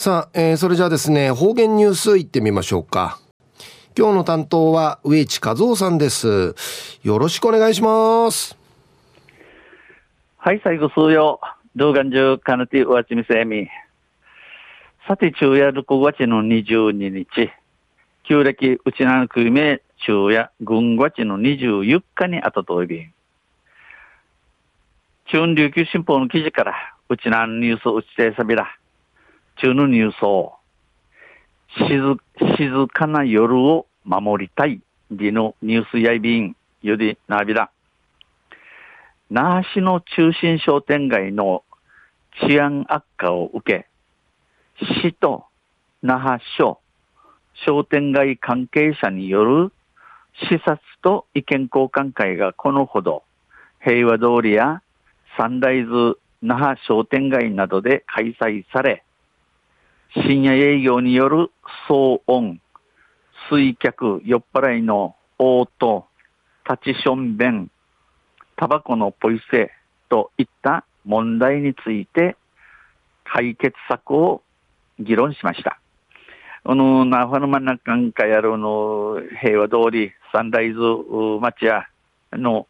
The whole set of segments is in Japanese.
さあ、えー、それじゃあですね、方言ニュースいってみましょうか。今日の担当は植地和夫さんです。よろしくお願いします。はい、最後数曜。動画中、かなてうわちみせみ。さて、昼夜6月の22日。旧暦、うちなのくめ、昼夜、軍月の24日にあたといびん。中琉球新報の記事から、うちなのニュースうちてさびら。中のニュースを、静静かな夜を守りたい、でのニュースやいびん、よりなびら。那覇市の中心商店街の治安悪化を受け、市と那覇署、商店街関係者による視察と意見交換会がこのほど、平和通りやサンライズ那覇商店街などで開催され、深夜営業による騒音、水客、酔っ払いの応答、立ちしょんべん、タバコのポイセといった問題について解決策を議論しました。あの、那覇の真ん中かやるの平和通り、サンライズ町屋の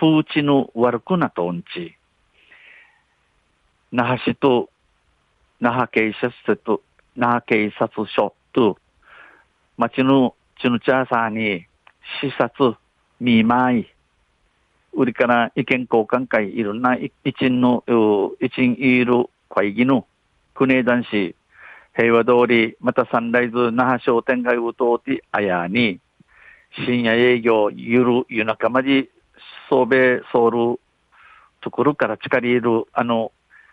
風地の悪くなとんち、那覇市と那覇警察署と、那覇警察署と、町のチヌチャーさんに視察、見舞い、売りから意見交換会いろんな一員の、一員いる会議の国男子、平和通り、またサンライズ那覇商店街を通ってあやに、深夜営業、ゆる、夜中まで、総米、ソウル、ところから近りいる、あの、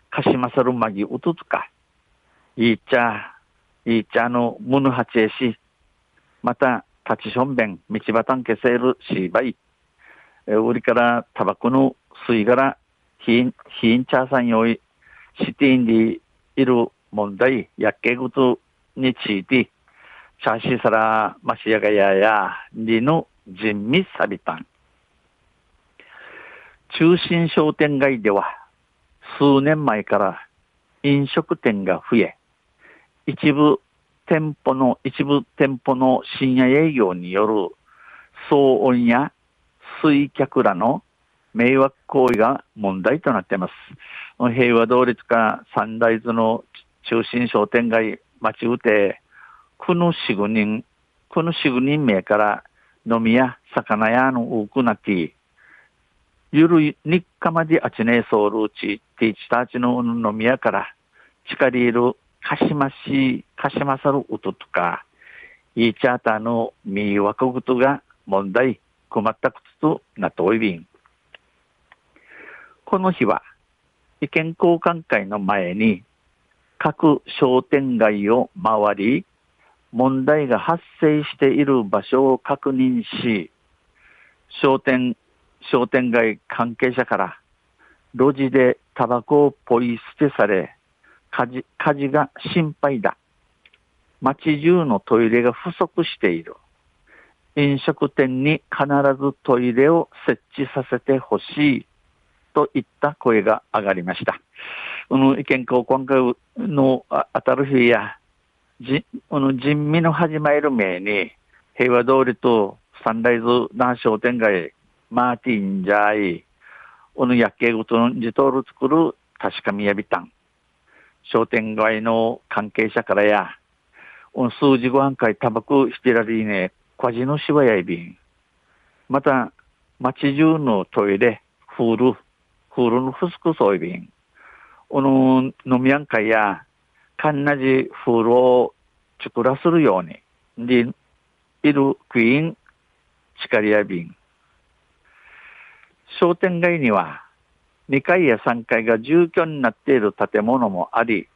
鹿島サルマギうとつか、いいちゃ、いいちゃの、むぬはちえし、また、立ちしょんべん、道端けせるしばい、え売りからタバコの吸い殻、ヒン、ヒンチャーさんよい、シティンにいる問題、やっけぐとについて、チャーシーサラマシヤガヤや、リの人味サビタン。中心商店街では、数年前から飲食店が増え、一部店舗の、一部店舗の深夜営業による騒音や水客らの迷惑行為が問題となっています。平和通りとかサンライズの中心商店街、町うて、この四五人、この四五人名から飲みや魚屋の多くなって、ゆる日課まであちねえそうるうち、ティーチたちの飲み屋から、近りいる鹿島市、鹿島さるうととか、イーチャーターの迷惑ことが問題、困った靴となっておいびん。この日は、意見交換会の前に、各商店街を回り、問題が発生している場所を確認し、商店、商店街関係者から、路地でタバコをポイ捨てされ、火事、火事が心配だ。街中のトイレが不足している。飲食店に必ずトイレを設置させてほしいといった声が上がりました。この意見交換会の当たる日や、この人民の始まる前に、平和通りとサンライズな商店街、マーティンジャイ、この夜景ごとの自トール作る確かみやびたん。商店街の関係者からや、数字ご飯会タバコしてらりね、kwa ji no shiwa yai bin. また、町中のトイレ、フール、フールのフスクソイビン。この飲み屋会や、かんなじフールを作らするように、で、いるクイーン、チカリアビン。商店街には、2階や3階が住居になっている建物もあり、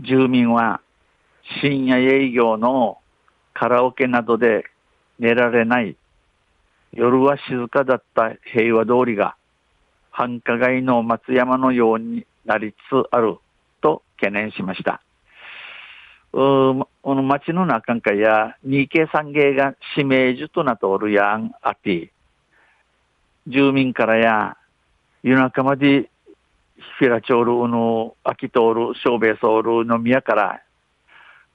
住民は深夜営業のカラオケなどで寝られない。夜は静かだった平和通りが繁華街の松山のようになりつつあると懸念しました。うーこの町の中かや、二系三芸が指名樹となっておるやんあって、住民からや、夜中までフィラチョールの秋通る、小米ソールの宮から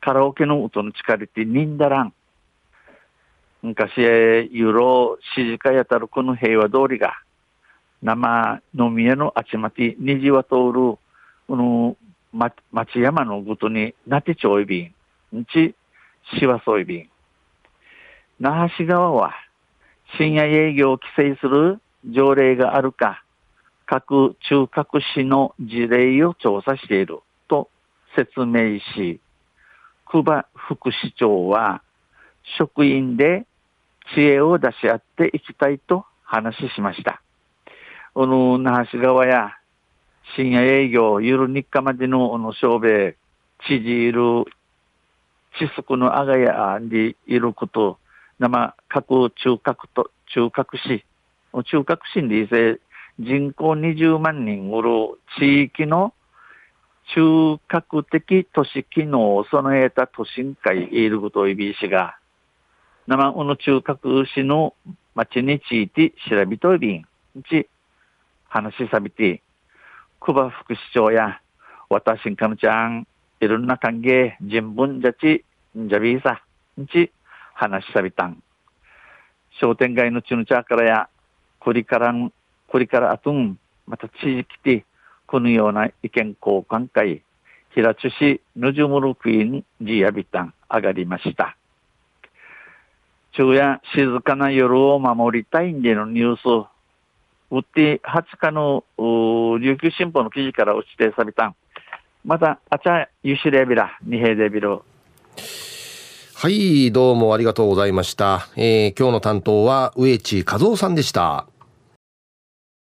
カラオケの音の力ってにんだらん。昔、ユーロ、静かやたるこの平和通りが、生飲み屋のあちまち、虹は通る、この、ま、町山のごとに、なてちょいびん、んち、しわそいびん。那覇市側は、深夜営業を規制する条例があるか、各中核市の事例を調査していると説明し、久保副市長は、職員で知恵を出し合っていきたいと話しました。この那覇市側や深夜営業、夜日課までのこの小米、知事いる、知足のあがやにいること、生、各中核と、中核市、中核市にせ人口20万人おる地域の中核的都市機能を備えた都心会いることをいびしが、生この中核市の町について調べといびん、ち、話しさびて、久保副市長や、私んかむちゃん、いろんな歓迎、人文じゃち、んじゃびいさ、んち、話しさびたん。商店街のちぬちゃからや、これからん、これからあとん、また地域で、このような意見交換会、平津市ぬじむるクイーンジやびたん上がりました。昼夜静かな夜を守りたいんでのニュース、うって20日の琉球新報の記事から落ちてさびたん。また、あちゃゆしれびら、にへでびる。はい、どうもありがとうございました。えー、今日の担当は植地和夫さんでした。